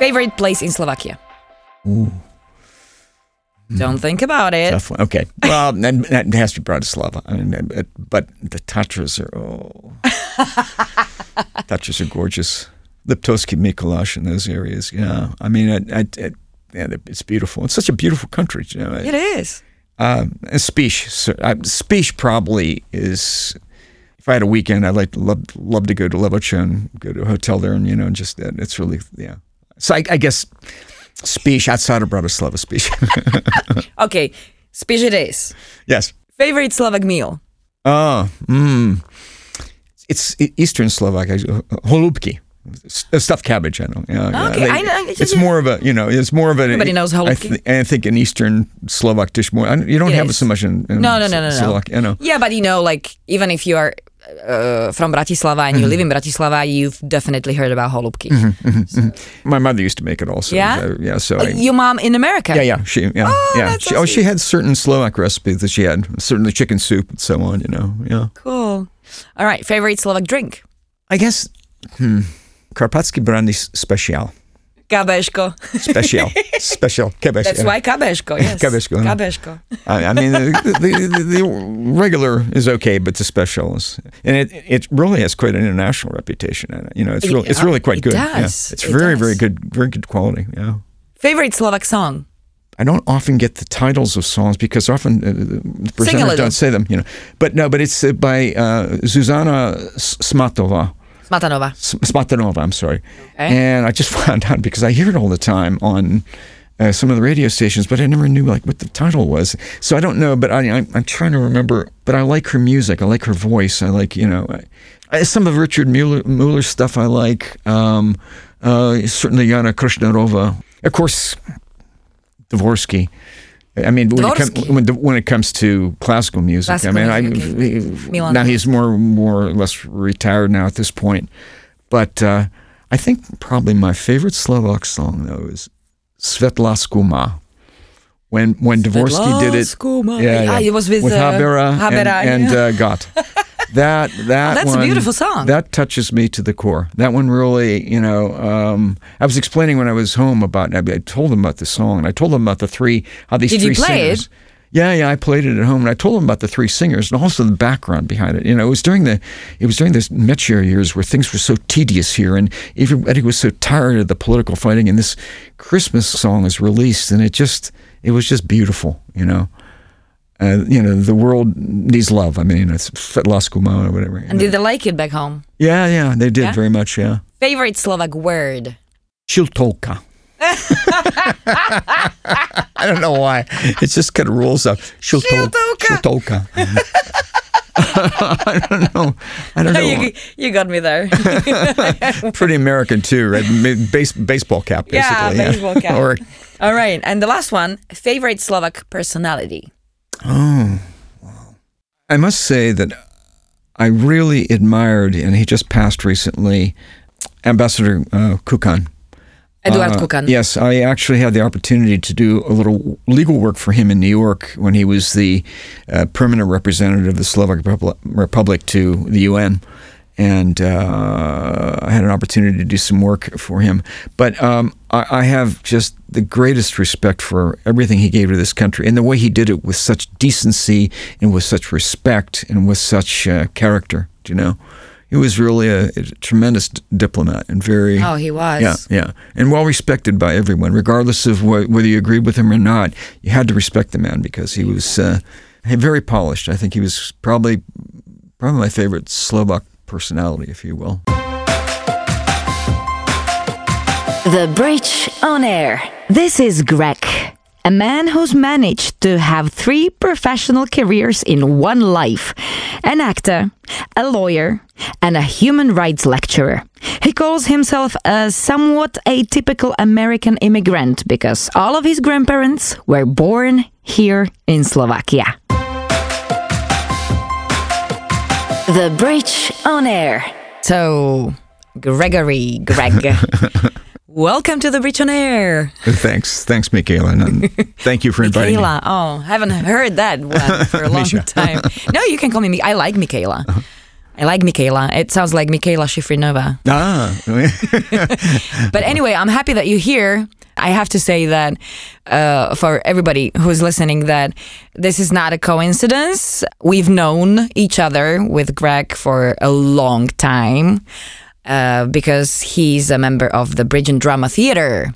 Favorite place in Slovakia? Don't think about it. Tough one. Okay. Well, that, that has to be Bratislava. I mean, but, but the Tatras are oh, Tatras are gorgeous. Liptovsky, Mikolash, and those areas. Yeah. I mean, I, I, I, yeah, it's beautiful. It's such a beautiful country. You know. It is. Um, and Spish, so, uh, Spish probably is. If I had a weekend, I'd like to love, love to go to Levocha and go to a hotel there, and you know, just that. It's really yeah. So I, I guess Spish outside of Bratislava, Spish. Okay, it is. yes. Favorite Slovak meal? Oh, mm. It's Eastern Slovak, holubki. Uh, Stuffed cabbage, I know. Yeah, yeah. Okay, I know- It's more of a, you know, it's more of a. Everybody knows I, th- I think an Eastern Slovak dish more. You don't It have it is. so much in, in No, no, no, no, no. You know. Yeah, but you know, like even if you are uh, from Bratislava and you live in Bratislava, you've definitely heard about holubki. My mother used to make it also. Yeah? So, yeah. So Uh, I, Your mom in America? yeah, yeah, she, yeah, Oh, yeah. She, so oh, she had certain Slovak recipes that she had, certainly chicken soup and so on. You know, yeah. Cool. All right. Favorite Slovak drink? I guess, hmm, Karpatsky brandy special, Kabeško. special, special. Kebeš, That's why kabeško. Yes. Huh? Kabeško. I, I mean, the, the, the, regular is okay, but the special is, and it it really has quite an international reputation. And you know, it's It- really it's uh, really quite good. it good. does. Yeah. It's It very does. very good, very good quality. Yeah. Favorite Slovak song? I don't often get the titles of songs because often uh, the presenters don't say them. You know, but no, but it's uh, by uh, Zuzana Smatova. Smatanova. S- Smatanova, I'm sorry. Okay. And I just found out because I hear it all the time on uh, some of the radio stations, but I never knew like what the title was. So I don't know, but I, I'm, I'm trying to remember. But I like her music. I like her voice. I like you know I, I- some of Richard Mueller, Mueller's stuff. I like um, uh, certainly Yana Krishnarova. Of course, Dvorsky. I mean, when it, when, the, when it comes to classical music, Classical I mean, music, I. Now he's more more or less retired now at this point. But uh, I think probably my favorite Slovak song though is Svetla Skuma. When when Dvorsky did it, Skuma. yeah, yeah. Ah, it was with, uh, Habera, Habera, and, and yeah. uh, Gott. That that that's a beautiful song. That touches me to the core. That one really, you know. Um, I was explaining when I was home about. I, I told them about the song, and I told them about the three how these Did you three play it? singers. Yeah, yeah, I played it at home, and I told them about the three singers and also the background behind it. You know, it was during the it was during the Mechiar years where things were so tedious here, and everybody was so tired of the political fighting. And this Christmas song was released, and it just it was just beautiful. You know, uh, you know, the world needs love. I mean, it's Fetlaskuma or whatever. And did they like it back home? yeah, yeah, they did Yeah? very much. Yeah, Favorite Slovak word? Shiltolka. I don't know why. It just kind of rolls up. Shiltolka. Shiltolka. I don't know. I don't know. you, you got me there. Pretty American too, right? Base, baseball cap, basically. Yeah, baseball cap. or All right. And the last one favorite Slovak personality? I must say that I really admired, and he just passed recently, Ambassador uh, Kukan. Eduard Uh, Kukan. Yes, I actually had the opportunity to do a little legal work for him in New York when he was the uh, permanent representative of the Slovak Repub- Republic to the UN. And uh, I had an opportunity to do some work for him. But um, I, I have just the greatest respect for everything he gave to this country and the way he did it with such decency and with such respect and with such uh, character, you know. he was really a, a tremendous d- diplomat and very. Oh, he was. Yeah, yeah, and well respected by everyone, regardless of what, whether you agreed with him or not. You had to respect the man because he was uh, very polished. I think he was probably probably my favorite Slovak personality, if you will. The Bridge on Air. This is Greg, a man who's managed to have three professional careers in one life an actor, a lawyer, and a human rights lecturer. He calls himself a somewhat atypical American immigrant because all of his grandparents were born here in Slovakia. The Bridge on Air. So, Gregory, Greg. Welcome to the Bridge on Air. Thanks, thanks, Michaela, and thank you for inviting me. Michaela. Oh, haven't heard that one for a long time. No, you can call me. Mi- I like Michaela. Uh-huh. I like Michaela. It sounds like Michaela Shifrinova. Ah, But anyway, I'm happy that you're here. I have to say that uh, for everybody who's listening, that this is not a coincidence. We've known each other with Greg for a long time uh, because he's a member of the Bridge and Drama Theater.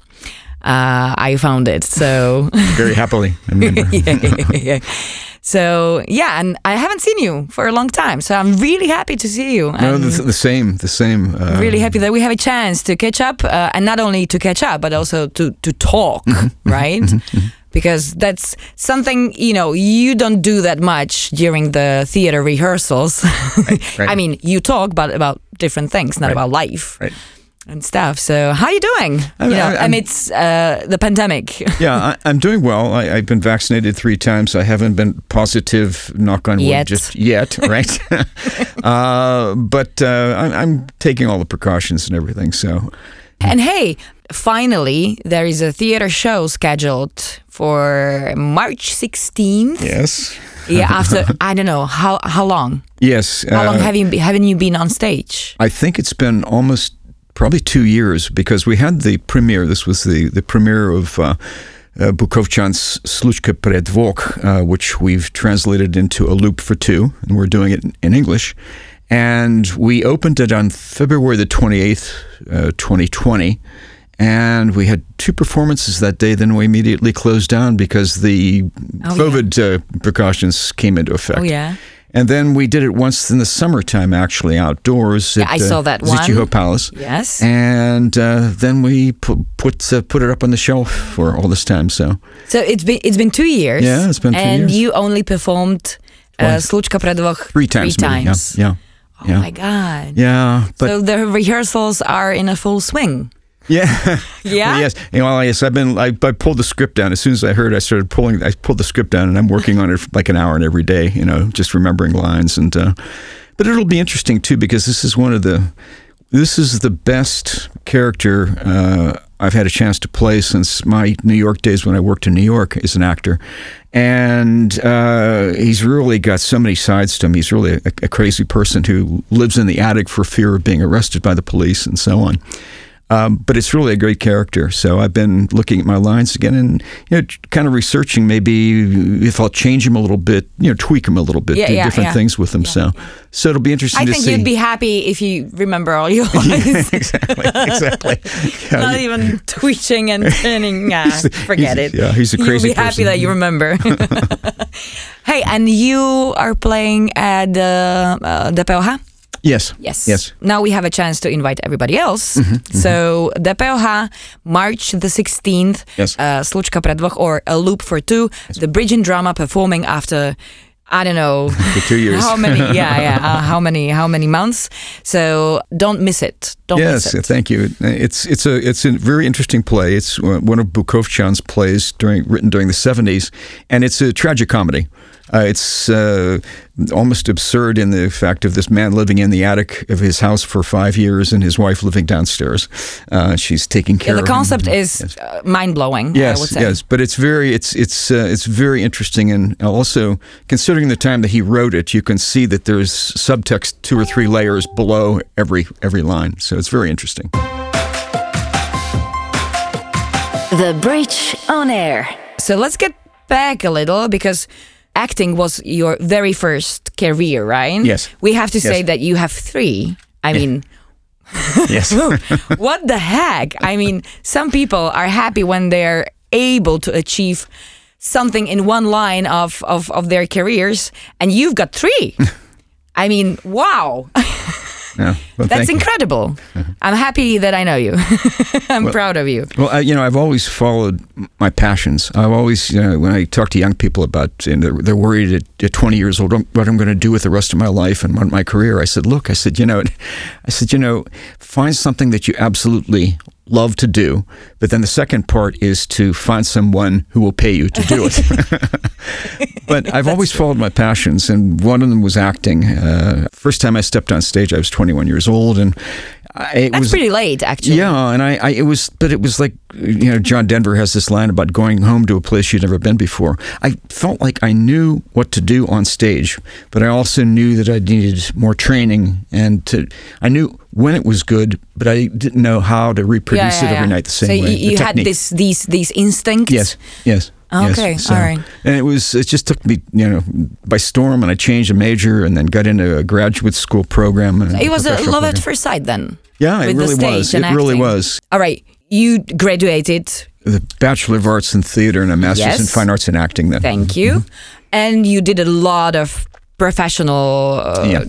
Uh, I found it. So very happily. I remember. yeah, yeah, yeah. So yeah, and I haven't seen you for a long time, so I'm really happy to see you. No, the, the same, the same. Uh, really happy that we have a chance to catch up, uh, and not only to catch up, but also to to talk, Mm-hmm, right? Because that's something you know you don't do that much during the theater rehearsals. right. I mean, you talk, but about different things, not Right. about life Right. And stuff. So how are you doing? I'm- you know, I'm- amidst uh, the pandemic. Yeah, I, I'm doing well. I, I've been vaccinated three times. I haven't been positive, knock on wood, Yet. just yet, right? uh, but uh, I'm, I'm taking all the precautions and everything. So, And hey, finally, there is a theater show scheduled for March 16th. yes, Yeah, after I don't know how how long. yes. How long uh, have you be, haven't you been on stage? I think it's been almost probably two years because we had the premiere. This was the, the premiere of uh, uh, Bukovchan's Sluchka Predvoch, uh, which we've translated into a loop for two, and we're doing it in, English. And we opened it on February the 28th, uh, 2020. And we had two performances that day. Then we immediately closed down because the Oh, yeah. COVID uh, precautions came into effect. Oh yeah. And then we did it once in the summertime, actually outdoors. Yeah, at, I saw that one. Zichiho Palace. Yes. And uh, then we put put, uh, put it up on the shelf for all this time. So So it's been it's been two years. Yeah, it's been two and years. And you only performed uh, Twice. Predvoch three times, Three maybe. times. Yeah, yeah, Oh yeah. my god. yeah. But so the rehearsals are in a full swing. Yeah, Yeah. Well, yes. You know, yes. I've been. I, I pulled the script down as soon as I heard. I started pulling. I pulled the script down, and I'm working on it for like an hour and every day. You know, just remembering lines and. Uh, but it'll be interesting too because this is one of the. This is the best character uh, I've had a chance to play since my New York days when I worked in New York as an actor, and uh, he's really got so many sides to him. He's really a, a crazy person who lives in the attic for fear of being arrested by the police and so on. Um, but it's really a great character. So I've been looking at my lines again and you know, kind of researching maybe if I'll change them a little bit, you know, tweak them a little bit, Yeah, do yeah, different yeah. things with them. So, so it'll be interesting I think see. you'd be happy if you remember all your lines. exactly, exactly. Yeah, Not yeah. even twitching and turning. Nah, forget it. yeah, he's a crazy You'll be happy person. that you remember. hey, and you are playing at the uh, DPOH? Yes. Yes. Yes. Now we have a chance to invite everybody else. Mm-hmm, So DPOH, March the 16th, Yes. uh, Predvoch or A Loop for Two, the Bridge and Drama performing after I don't know two years. how many yeah yeah uh, how many how many months so don't miss it don't yes, miss it Yes, thank you. It's it's a it's a very interesting play. It's one of Bukovchan's plays during written during the seventies, and it's a tragic comedy. Uh, it's uh, almost absurd in the fact of this man living in the attic of his house for five years and his wife living downstairs. Uh, she's taking care yeah, the of him. concept is uh, mind-blowing I would Yes, say yes, but it's very it's it's uh, it's very interesting, and also considering the time that he wrote it, you can see that there's subtext two or three layers below every every line. So it's very interesting. The Bridge on Air. So let's get back a little because acting was your very first career, right? Yes. We have to say that you have three I mean, Yes. what the heck? I mean, some people are happy when they're able to achieve something in one line of, of, of their careers, and you've got three. I mean, wow. yeah. Well, That's incredible. I'm happy that I know you. I'm proud of you. Well, I, you know, I've always followed my passions. I've always, you know, when I talk to young people about, and they're, they're worried at, at 20 years old what I'm going to do with the rest of my life and what my career. I said, look, I said, you know, I said, you know, find something that you absolutely love to do. But then the second part is to find someone who will pay you to do it. but I've always followed my passions, and one of them was acting. Uh, first time I stepped on stage, I was 21 years old, and it That's was pretty late, actually. yeah, and I, I, it was, but it was like, you know, John Denver has this line about going home to a place you'd never been before. I felt like I knew what to do on stage, but I also knew that I needed more training, and to, I knew when it was good, but I didn't know how to reproduce it every night the same so way. you, you had this these these instincts. Yes, yes. Okay, yes. So- all right. And it was it just took me you know by storm, and I changed a major, and then got into a graduate school program. And It was a love at first sight then. Yeah, it really was. It really was. All right, you graduated. the Bachelor of Arts in Theater and a Master's in Fine Arts in Acting. Then, Thank you. Mm-hmm. And you did a lot of professional uh, Yeah.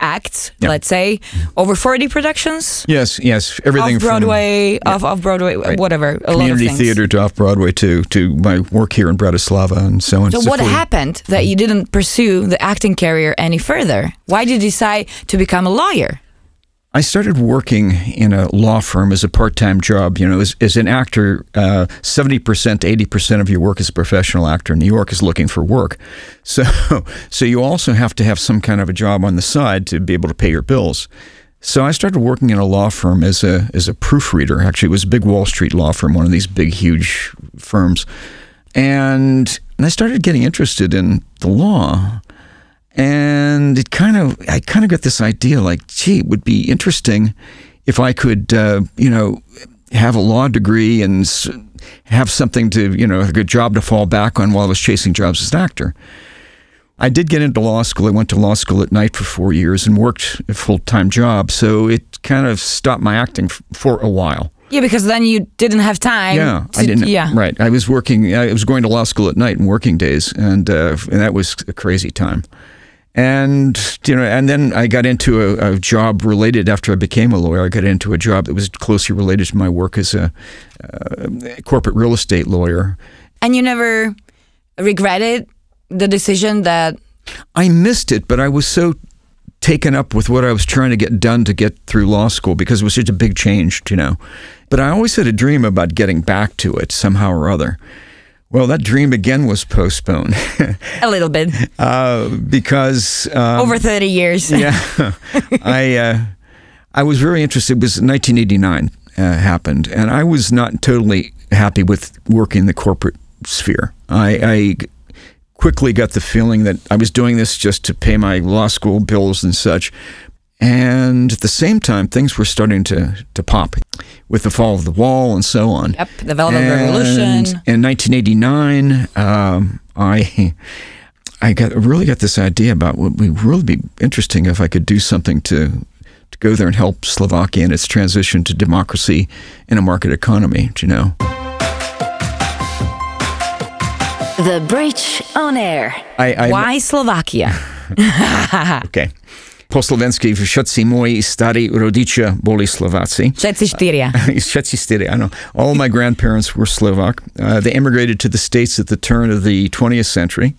acts. Yeah. Let's say over forty productions. yes, yes, everything Off from Broadway, off off Broadway, whatever. A lot of community theater to off Broadway to to my work here in Bratislava and so on. So so what forth. happened that you didn't pursue the acting career any further? Why did you decide to become a lawyer? I started working in a law firm as a part-time job. You know, as, as an actor, uh, seventy percent, eighty percent of your work as a professional actor in New York is looking for work. So, so you also have to have some kind of a job on the side to be able to pay your bills. So I started working in a law firm as a as a proofreader. Actually, it was a big Wall Street law firm, one of these big, huge firms, and and I started getting interested in the law and it kind of I kind of got this idea like, gee, it would be interesting if I could, uh, you know, have a law degree and have something to, you know, a good job to fall back on while I was chasing jobs as an actor. I did get into law school. I went to law school at night for four years and worked a full time job. So it kind of stopped my acting f- for a while. Yeah, because then you didn't have time. Yeah, to- I didn't. Yeah, right. I was working. I was going to law school at night and working days, and uh, and that was a crazy time. And you know, and then I got into a, a job related after I became a lawyer. I got into a job that was closely related to my work as a uh, corporate real estate lawyer. and you never regretted the decision that I missed it, but I was so taken up with what I was trying to get done to get through law school because it was such a big change, you know. But I always had a dream about getting back to it somehow or other. Well, that dream again was postponed a little bit uh, because um, over 30 years. yeah, I uh, I was very interested. It was 1989 uh, happened, and I was not totally happy with working in the corporate sphere. I, I quickly got the feeling that I was doing this just to pay my law school bills and such. And at the same time, things were starting to, to pop with the fall of the wall and so on. Yep, the Velvet And Revolution. In 1989, um, I I got really got this idea about what would really be interesting if I could do something to to go there and help Slovakia in its transition to democracy in a market economy. Do you know? The Bridge on Air. I, I Why Slovakia? okay. Po slovensky všetci moji starí rodičia boli Slováci. Všetci štyria. Všetci štyri, I know. All my grandparents were Slovak. Uh, they immigrated to the States at the turn of the 20th century.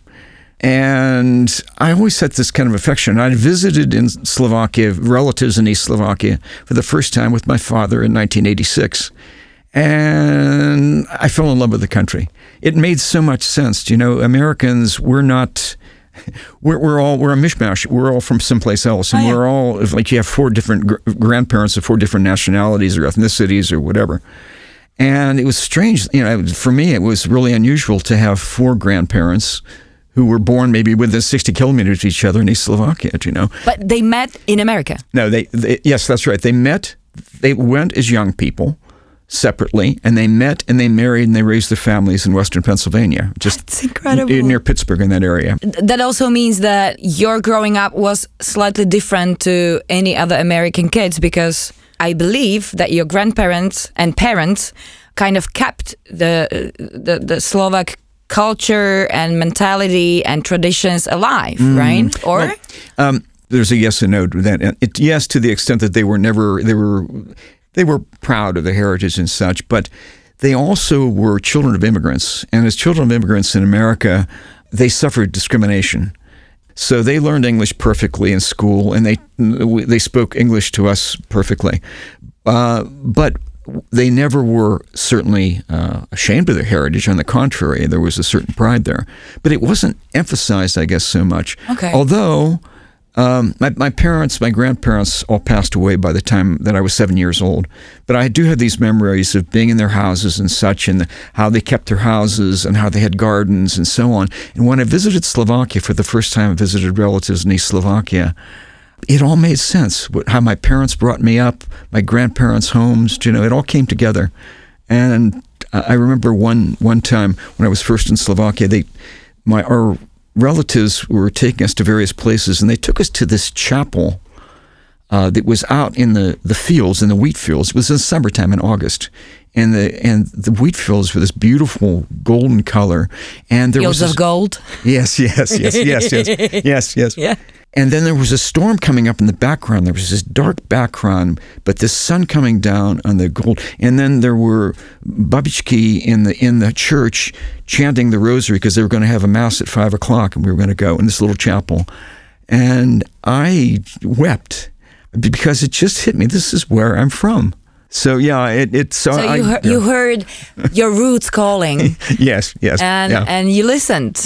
And I always had this kind of affection. I visited in Slovakia, relatives in East Slovakia, for the first time with my father in 1986. And I fell in love with the country. It made so much sense. You know, Americans, we're not. We're, we're all we're a mishmash. We're all from someplace else, and Oh, yeah. we're all like you have four different gr- grandparents of four different nationalities or ethnicities or whatever. And it was strange, you know, for me, it was really unusual to have four grandparents who were born maybe within 60 kilometers of each other in East Slovakia, do you know. But they met in America. No, they, they yes, that's right. They met, they went as young people. Separately, and they met and they married and they raised their families in Western Pennsylvania, just It's incredible. near Pittsburgh in that area. that also means that your growing up was slightly different to any other American kids because I believe that your grandparents and parents kind of kept the the, the Slovak culture and mentality and traditions alive, right? Or Um, there's a yes and no to that. It, yes, to the extent that they were never they were they were proud of their heritage and such, but they also were children of immigrants, and as children of immigrants in America, they suffered discrimination. So they learned English perfectly in school, and they they spoke English to us perfectly, uh, but they never were certainly uh, ashamed of their heritage. On the contrary, there was a certain pride there, but it wasn't emphasized, I guess, so much. Okay. Although um, my, my parents, my grandparents all passed away by the time that I was seven years old. But I do have these memories of being in their houses and such, and how they kept their houses and how they had gardens and so on. And when I visited Slovakia for the first time, I visited relatives in East Slovakia. It all made sense. How my parents brought me up, my grandparents' homes, you know, it all came together. And I remember one one time when I was first in Slovakia, they my our relatives were taking us to various places, and they took us to this chapel uh, that was out in the, the fields, in the wheat fields. It was in summertime in August. And the and the wheat fields were this beautiful golden color, and there fields was of gold. yes, yes, yes, yes, yes, yes, yes. Yeah. And then there was a storm coming up in the background. There was this dark background, but the sun coming down on the gold. And then there were babichki in the in the church chanting the rosary because they were going to have a mass at five o'clock, and we were going to go in this little chapel. And I wept because it just hit me. This is where I'm from. So yeah, it it so, So I, you heard, yeah. you heard your roots calling, yes yes and yeah. and you listened.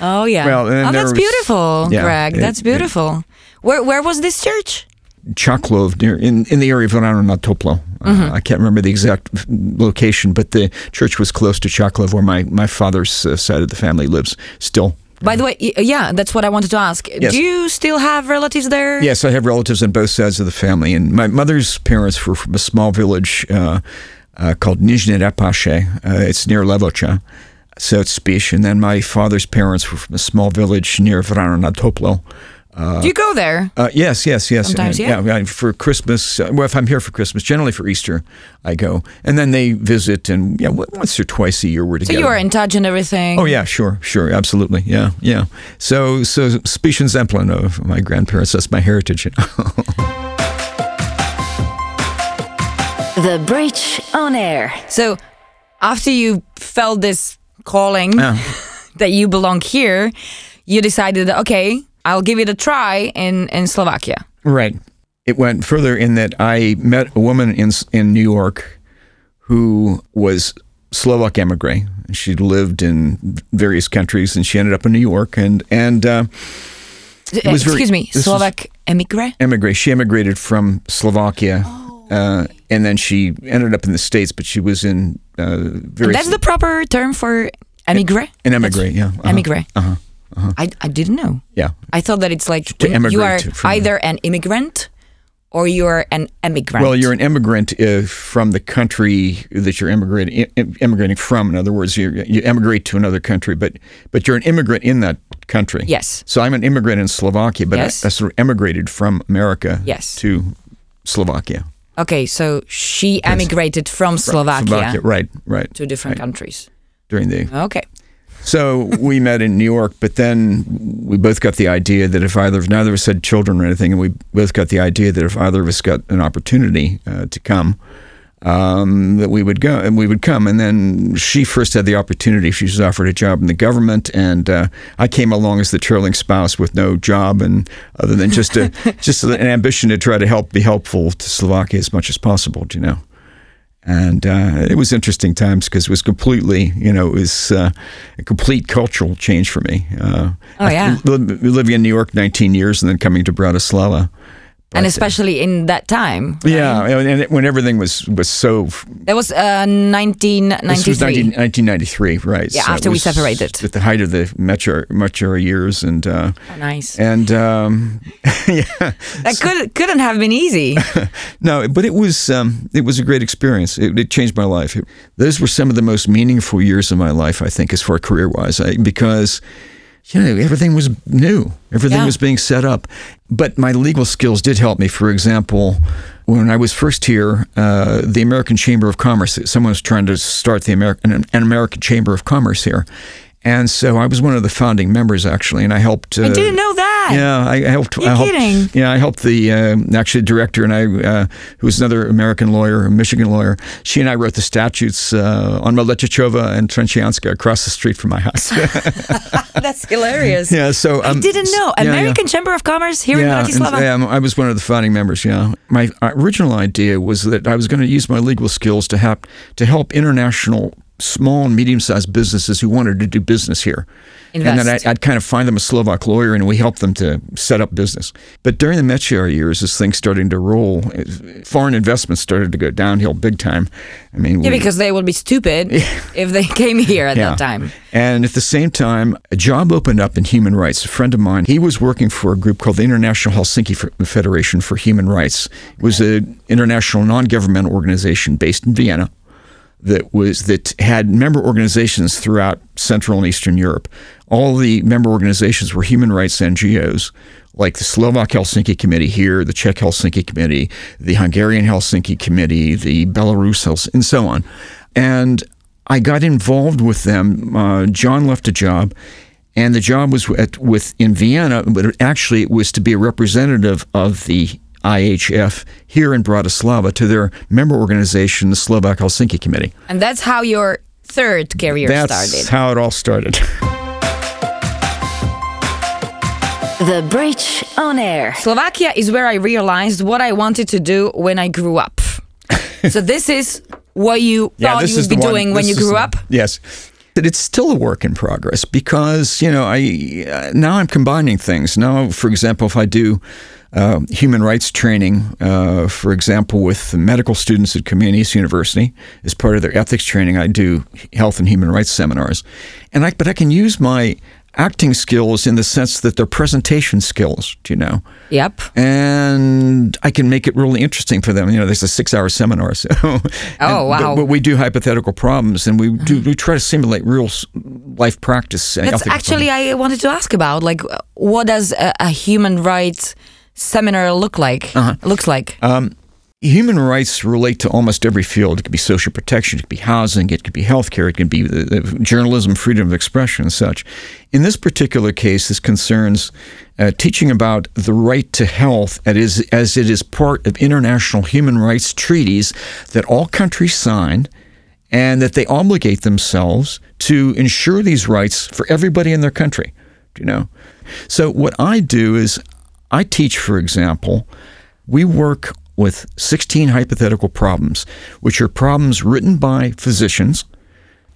Oh yeah. Well, oh, that's was- beautiful, yeah, Greg. it- that's it- beautiful. where where was this church? Chaklov near in, in the area of Verano na Toplo. Mm-hmm. Uh, I can't remember the exact location, but the church was close to Chaklov, where my my father's uh, side of the family lives. Still, By the way, yeah, that's what I wanted to ask. Yes. Do you still have relatives there? yes, I have relatives on both sides of the family, and my mother's parents were from a small village uh, uh, called Nizhny. Uh, it's near Levocha, so it's Spish. And then my father's parents were from a small village near Vrana na Toplo. Do you go there? Uh, yes, yes, yes. Sometimes, Uh, yeah. yeah. For Christmas, uh, well, if I'm here for Christmas, generally for Easter, I go, and then they visit, and yeah, once or twice a year we're together. So you are in touch and everything. Oh yeah, sure, sure, absolutely, yeah, yeah. So, so Spish and Zemplin of my grandparents. That's my heritage. The Bridge on Air. So after you felt this calling Yeah. that you belong here, you decided, that, okay, I'll give it a try in, in Slovakia. Right. It went further in that I met a woman in in New York who was Slovak emigre. She lived in various countries, and she ended up in New York. And and uh, was very- Excuse me, Slovak emigre? Emigre. She emigrated from Slovakia, Oh. uh, and then she ended up in the states. But she was in uh, various. That's the proper term for emigre? an emigre. Yeah. uh-huh, Emigre. Uh-huh. I, I didn't know. Yeah. I thought that it's like To you are either an immigrant or you're an emigrant. Well, you're an immigrant uh, from the country that you're immigrating immigrating from. In other words, you you emigrate to another country, but but you're an immigrant in that country. Yes. So I'm an immigrant in Slovakia, but Yes. I, I sort of emigrated from America. Yes. To Slovakia. Okay, so she emigrated from Slovakia, Right. Right. to different countries. During the Okay. So we met in New York, but then we both got the idea that if either of neither of us had children or anything, and we both got the idea that if either of us got an opportunity uh, to come, um, that we would go and we would come. And then she first had the opportunity; she was offered a job in the government, and uh, I came along as the trailing spouse with no job, and other than just a just an ambition to try to help be helpful to Slovakia as much as possible. do You know and uh, it was interesting times because it was completely, you know, it was uh, a complete cultural change for me. Uh, Oh, yeah. living in New York 19 years and then coming to Bratislava, and especially in that time. Yeah, and it, when everything was was so. That was uh, 1993. This was 19, 1993, right? Yeah, So after we separated. At the height of the Metro Metro years, and uh, Oh, nice. and um, yeah, That could couldn't have been easy. no, but it was um, it was a great experience. It, it changed my life. It- those were some of the most meaningful years of my life, I think, as far career wise, because you know everything was new, everything Yeah. was being set up. But my legal skills did help me. For example, when I was first here, uh, the American Chamber of Commerce, someone was trying to start the American an American Chamber of Commerce here. And so I was one of the founding members, actually, and I helped. Uh, I didn't know that. yeah, I I helped. You're I helped, kidding. Yeah, I helped the uh, actually director and I, uh, who was another American lawyer, a Michigan lawyer. She and I wrote the statutes uh, on Malechachova and Trenchianska across the street from my house. That's hilarious. yeah, so I um, didn't know. yeah, yeah. American Chamber of Commerce here Yeah, in Bratislava. yeah, I was one of the founding members. Yeah, my original idea was that I was going to use my legal skills to help to help international small and medium-sized businesses who wanted to do business here. And then Invest. I, I'd kind of find them a Slovak lawyer, and we help them to set up business. But during the Mechiar years, as things starting to roll, foreign investments started to go downhill big time. I mean, yeah, we- because they would be stupid if they came here at that time. and at the same time, a job opened up in human rights. A friend of mine, he was working for a group called the International Helsinki Federation for Human Rights. It was an international non-governmental organization based in Vienna that was that had member organizations throughout Central and Eastern Europe. All the member organizations were human rights NGOs, like the Slovak Helsinki Committee here, the Czech Helsinki Committee, the Hungarian Helsinki Committee, the Belarus Helsinki, and so on. And I got involved with them. Uh, John left a job, and the job was at, with in Vienna, but actually it was to be a representative of the IHF here in Bratislava to their member organization, the Slovak Helsinki Committee. And that's how your third career That's started. That's how it all started. The Bridge on Air. Slovakia is where I realized what I wanted to do when I grew up. so this is what you thought you would be the one- doing when you grew the- up? Yes. But it's still a work in progress because, you know, I uh, now I'm combining things. Now, for example, if I do uh, human rights training, uh, for example, with medical students at Comenius University, as part of their ethics training, I do health and human rights seminars. And I, but I can use my acting skills in the sense that they're presentation skills, do you know? Yep. and I can make it really interesting for them. You know, there's a six-hour seminar, so Oh, and- wow. But, but we do hypothetical problems, and we do we try to simulate real life practice. uh, That's actually I wanted to ask about. Like, what does a, a human rights seminar look like? Uh-huh. Looks like. Um, human rights relate to almost every field. It could be social protection, it could be housing, it could be healthcare, it could be the, the journalism, freedom of expression, and such. In this particular case, this concerns uh, teaching about the right to health as, as it is part of international human rights treaties that all countries sign and that they obligate themselves to ensure these rights for everybody in their country. Do you know? So what I do is I teach, for example, we work with 16 hypothetical problems, which are problems written by physicians,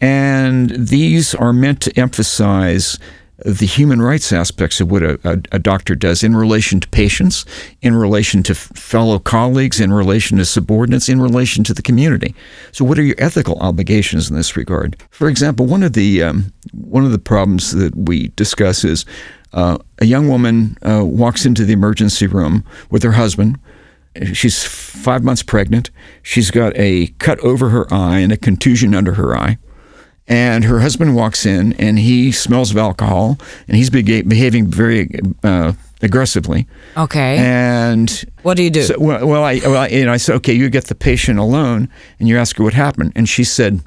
and these are meant to emphasize the human rights aspects of what a, a, a doctor does in relation to patients, in relation to fellow colleagues, in relation to subordinates, in relation to the community. So, what are your ethical obligations in this regard? For example, one of the um, one of the problems that we discuss is uh, a young woman uh, walks into the emergency room with her husband. She's five months pregnant. She's got a cut over her eye and a contusion under her eye. And her husband walks in and he smells of alcohol and he's beha- behaving very uh, aggressively. Okay. And what do you do? so, well, well, I, well, I, you know, I said, okay, you get the patient alone and you ask her what happened. And she said,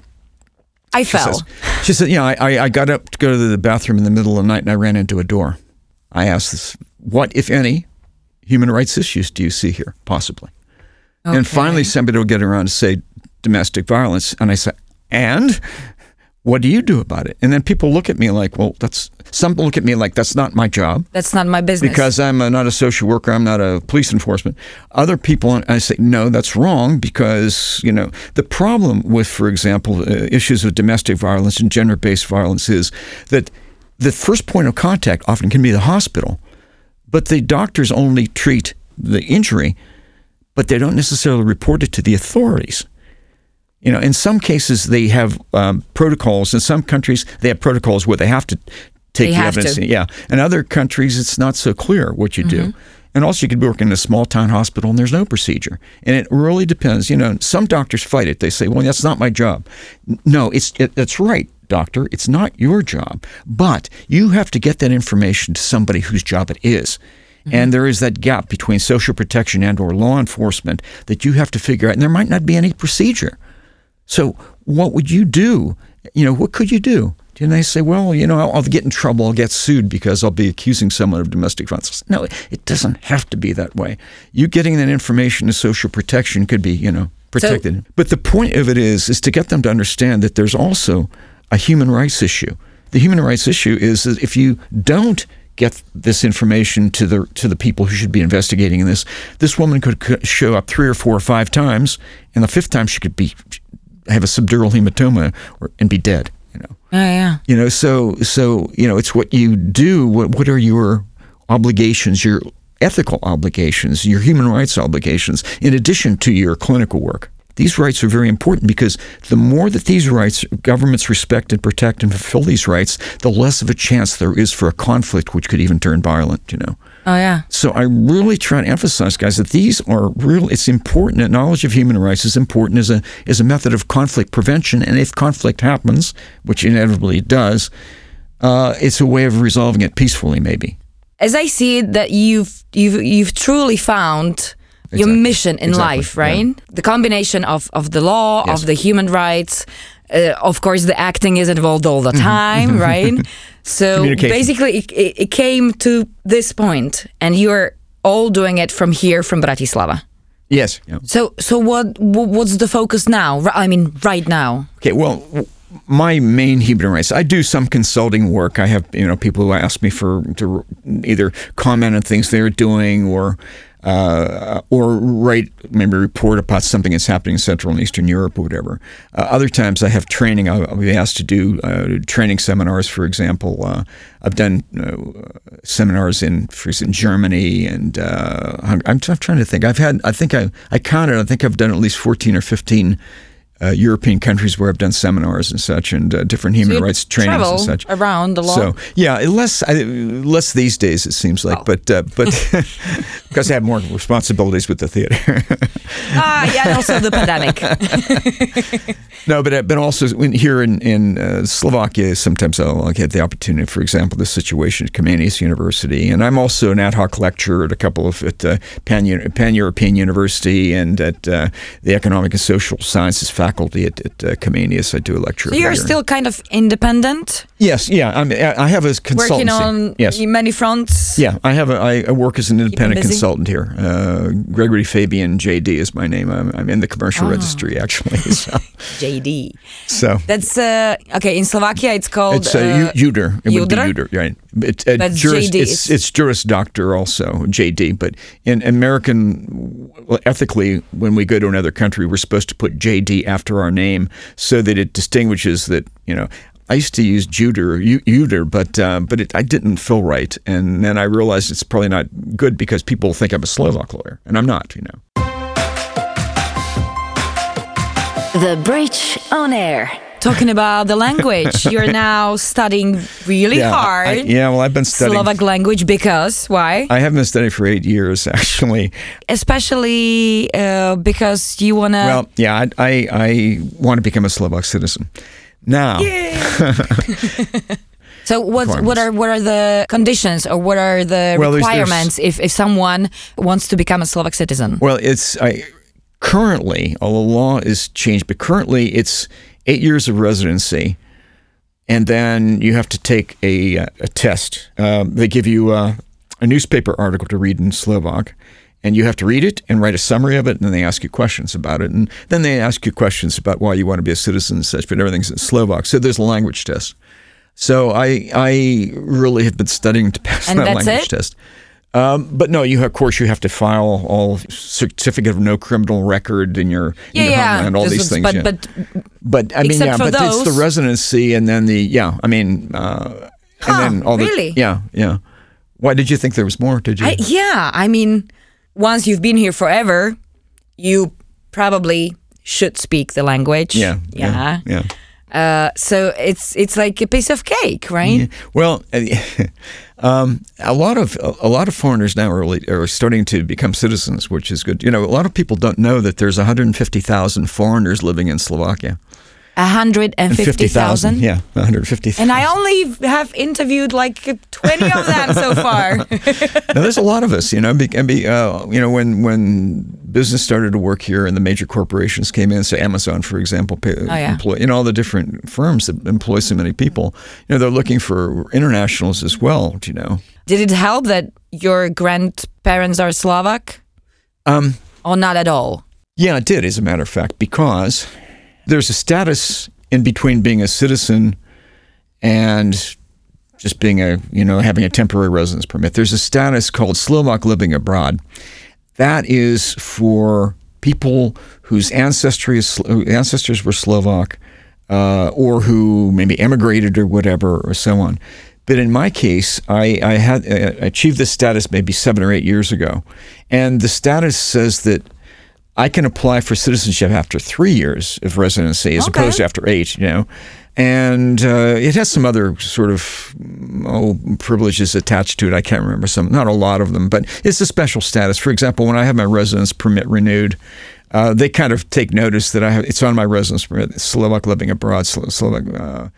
I she fell. says- she said, yeah, I, I- I got up to go to the bathroom in the middle of the night and I ran into a door. I asked this, what, if any, human rights issues do you see here, possibly? And finally, somebody will get around to say domestic violence. And I said, and what do you do about it? And then people look at me like, well, that's, some look at me like, that's not my job That's not my business. because I'm a, not a social worker, I'm not a police enforcement. Other people, I say, no, that's wrong because, you know, the problem with, for example, uh, issues of domestic violence and gender based violence is that the first point of contact often can be the hospital, but the doctors only treat the injury, but they don't necessarily report it to the authorities. You know, in some cases they have um, protocols. In some countries they have protocols where they have to take They the evidence. to. Yeah. In other countries it's not so clear what you do. And also, you could be working in a small town hospital and there's no procedure. And it really depends. You know, some doctors fight it. They say, well, that's not my job. No, it's it, that's right, doctor. It's not your job. But you have to get that information to somebody whose job it is. And there is that gap between social protection and or law enforcement that you have to figure out. And there might not be any procedure. So what would you do? You know, what could you do? And they say, well, you know, I'll, I'll get in trouble. I'll get sued because I'll be accusing someone of domestic violence. No, it doesn't have to be that way. You getting that information to social protection could be, you know, protected. but the point of it is, is to get them to understand that there's also a human rights issue. The human rights issue is that if you don't get this information to the to the people who should be investigating this, this woman could show up three or four or five times, and the fifth time she could be have a subdural hematoma or, and be dead. You know, Yeah, yeah. you know. So so you know, it's what you do. What what are your obligations? Your ethical obligations, your human rights obligations, in addition to your clinical work. These rights are very important because the more that these rights governments respect and protect and fulfill these rights, the less of a chance there is for a conflict which could even turn violent, you know. Oh, yeah. So I really try to emphasize, guys, that these are real. It's important that knowledge of human rights is important as a as a method of conflict prevention. And if conflict happens, which inevitably it does, uh, it's a way of resolving it peacefully, maybe. As I see it, that you've you've you've truly found your Exactly. mission in Exactly. life, right? The combination of of the law, Yes. of the human rights. Uh, of course, the acting is involved all the Mm-hmm. time, right? So basically, it, it, came to this point, and you're all doing it from here, from Bratislava. Yes. Yeah. So, so what? What's the focus now? I mean, right now. Okay, well, my main human rights. I do some consulting work. I have you know people who ask me for to either comment on things they're doing or uh, or write maybe report about something that's happening in Central and Eastern Europe or whatever. Uh, other times I have training. I'll, be asked to do uh, training seminars. For example, uh, I've done uh, seminars in for instance, Germany and uh, I'm, I'm trying to think. I've had I think I I counted. I think I've done at least fourteen or fifteen uh, European countries where I've done seminars and such, and uh, different human you rights trainings and such. around a lot. So yeah, less I, less these days it seems like, Oh. but uh, but because I have more responsibilities with the theater. ah, yeah, and also the pandemic. no, but uh, but also when here in in uh, Slovakia, sometimes I'll, I'll get the opportunity. For example, the situation at Comenius University, and I'm also an ad hoc lecturer at a couple of at uh, Pan Pan European University and at uh, the Economic and Social Sciences faculty at, at uh, Comenius. I do a lecture. So you're still kind of independent, yes, yeah. I'm, I I have a consultancy. working on yes. many fronts. Yeah, I have a, I, work as an independent consultant here. Uh, Gregory Fabian JD is my name. I'm, I'm in the commercial Ah. registry actually. So, JD. so That's uh, okay. In Slovakia, it's called. it's uh, U- Uder. It would be? Uder, right? It, uh, That's juris, JD. It's, it's Juris Doctor also JD. But in American, ethically, when we go to another country, we're supposed to put JD after our name so that it distinguishes that you know. I used to use Juder, Uder, but uh, but it, I didn't feel right, and then I realized it's probably not good because people think I'm a Slovak lawyer, and I'm not. You know. The Bridge on Air. Talking about the language, you're now studying really yeah, hard. I- yeah, well, I've been studying. Slovak language because why? I have been studying for eight years, actually. Especially uh, because you wanna. Well, yeah, I I, I want to become a Slovak citizen. Now, so what what are what are the conditions or what are the Well, there's- there's- requirements if if someone wants to become a Slovak citizen? well, it's I currently, although the law is changed, but currently it's eight years of residency, and then you have to take a a test. Um, they give you uh, a newspaper article to read in Slovak. And you have to read it and write a summary of it, and then they ask you questions about it, and then they ask you questions about why you want to be a citizen and such. But everything's in Slovak, so there's a language test. So I I really have been studying to pass And that language it? test. Um, but no, you of course you have to file all certificate of no criminal record in your in Yeah, your yeah. homeland, all these things. But yeah. but But I mean, yeah, but it's the residency and then the yeah. I mean, uh, and then all the yeah yeah. Why did you think there was more? Did you? I, yeah, I mean, once you've been here forever, you probably should speak the language. Yeah. Yeah. Yeah. Uh, so it's it's like a piece of cake, right? Well, um, a lot of a lot of foreigners now are, are starting to become citizens, which is good. You know, a lot of people don't know that there's 150,000 foreigners living in Slovakia. 150,000? Yeah, 150,000. And I only have interviewed like 20 of them so far. now, there's a lot of us, you know, be, be, uh, you know, when when business started to work here and the major corporations came in, so Amazon, for example, pay, Oh, yeah. employ, you know, all the different firms that employ so many people, you know, they're looking for internationals as well, you know. Did it help that your grandparents are Slovak? Um, Or not at all? Yeah, it did, as a matter of fact, because there's a status in between being a citizen and just being a, you know, having a temporary residence permit. There's a status called Slovak living abroad. That is for people whose ancestry is, ancestors were Slovak uh, or who maybe emigrated or whatever or so on. But in my case, I, I had uh, achieved this status maybe seven or eight years ago. And the status says that I can apply for citizenship after three years of residency as Okay. opposed to after eight, you know. And uh, it has some other sort of oh, privileges attached to it. I can't remember some, not a lot of them, but it's a special status. For example, when I have my residence permit renewed, uh, they kind of take notice that I have it's on my residence permit, Slovak living abroad, Slovak, uh,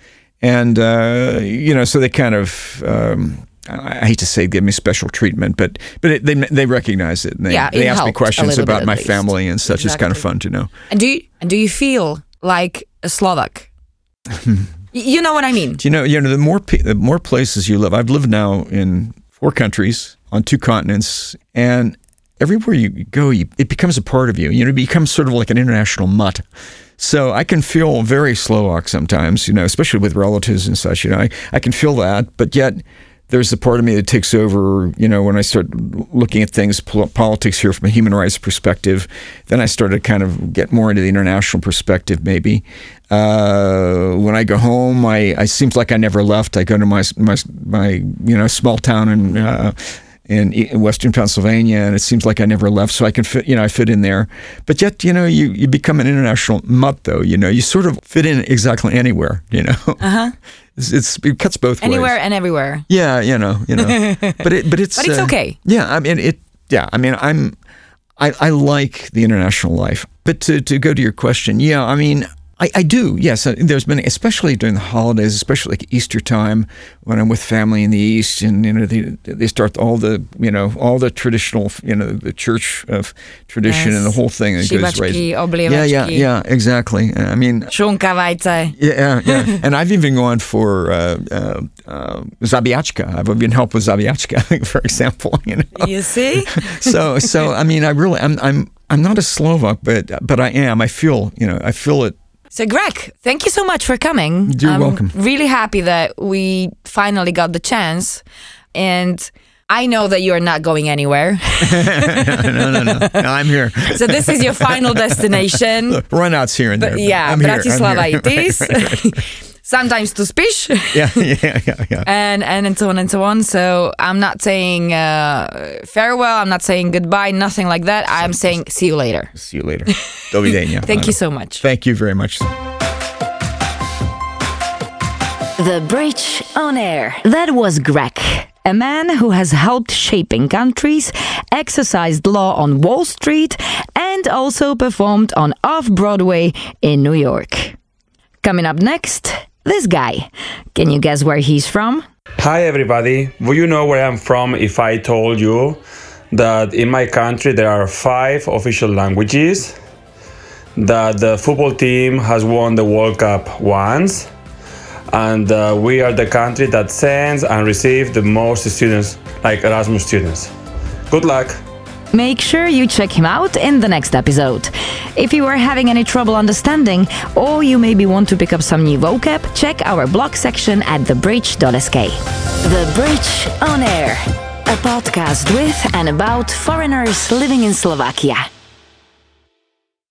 and uh, you know, so they kind of. Um, I hate to say give me special treatment, but but it, they they recognize it. And they, Yeah, they ask me questions about my least. family and such. It's kind of fun to know. And do you, and do you feel like a Slovak? You know what I mean? Do you know? You know, the more the more places you live. I've lived now in four countries on two continents, and everywhere you go, you, it becomes a part of you. You know, it becomes sort of like an international mutt. So I can feel very Slovak sometimes. You know, especially with relatives and such. You know, I, I can feel that, but yet. There's the part of me that takes over, you know, when I start looking at things, politics here from a human rights perspective. Then I started to kind of get more into the international perspective, maybe. Uh, when I go home, I, I seems like I never left. I go to my my my you know small town in uh, in e- Western Pennsylvania, and it seems like I never left. So I can fit, you know, I fit in there. But yet, you know, you you become an international mutt, though. You know, you sort of fit in exactly anywhere. You know, uh-huh. it's, it's it cuts both Anywhere ways. and everywhere. Yeah, you know, you know. but it but it's But it's uh, okay. Yeah, I mean it. Yeah, I mean I'm. I, I like the international life. But to, to go to your question, yeah, I mean, I, I do. Yes, Uh, there's been, especially during the holidays, especially like Easter time, when I'm with family in the East, and you know they they start all the you know all the traditional you know the church of tradition and the whole thing that goes right. Yeah, yeah, yeah, exactly. I mean, Šunka, vajce. yeah, yeah. and I've even gone for uh, uh, uh, zabíjačka. I've even helped with zabíjačka, for example. You know, You see? so so I mean, I really, I'm I'm I'm not a Slovak, but but I am. I feel you know, I feel it. So, Greg, thank you so much for coming. You're I'm welcome. Really happy that we finally got the chance. And I know that you're not going anywhere. no, no, no, no. I'm here. so, this is your final destination. Runouts here and there. Yeah, I'm here, I'm Bratislava here. it is. Sometimes to Spiš. yeah, yeah, yeah, yeah. and and and so on and so on. So I'm not saying uh, farewell. I'm not saying goodbye. Nothing like that. I'm saying see you later. See you later. Do widzenia. Thank you so much. Thank you very much. The Bridge on Air. That was Greg, a man who has helped shaping countries, exercised law on Wall Street, and also performed on Off Broadway in New York. Coming up next, this guy. Can you guess where he's from? Hi, everybody. Would you know where I'm from if I told you that in my country there are five official languages, that the football team has won the World Cup once, and uh, we are the country that sends and receives the most students, like Erasmus students. Good luck. Make sure you check him out in the next episode. If you are having any trouble understanding, or you maybe want to pick up some new vocab, check our blog section at thebridge.sk. The Bridge on Air, a podcast with and about foreigners living in Slovakia.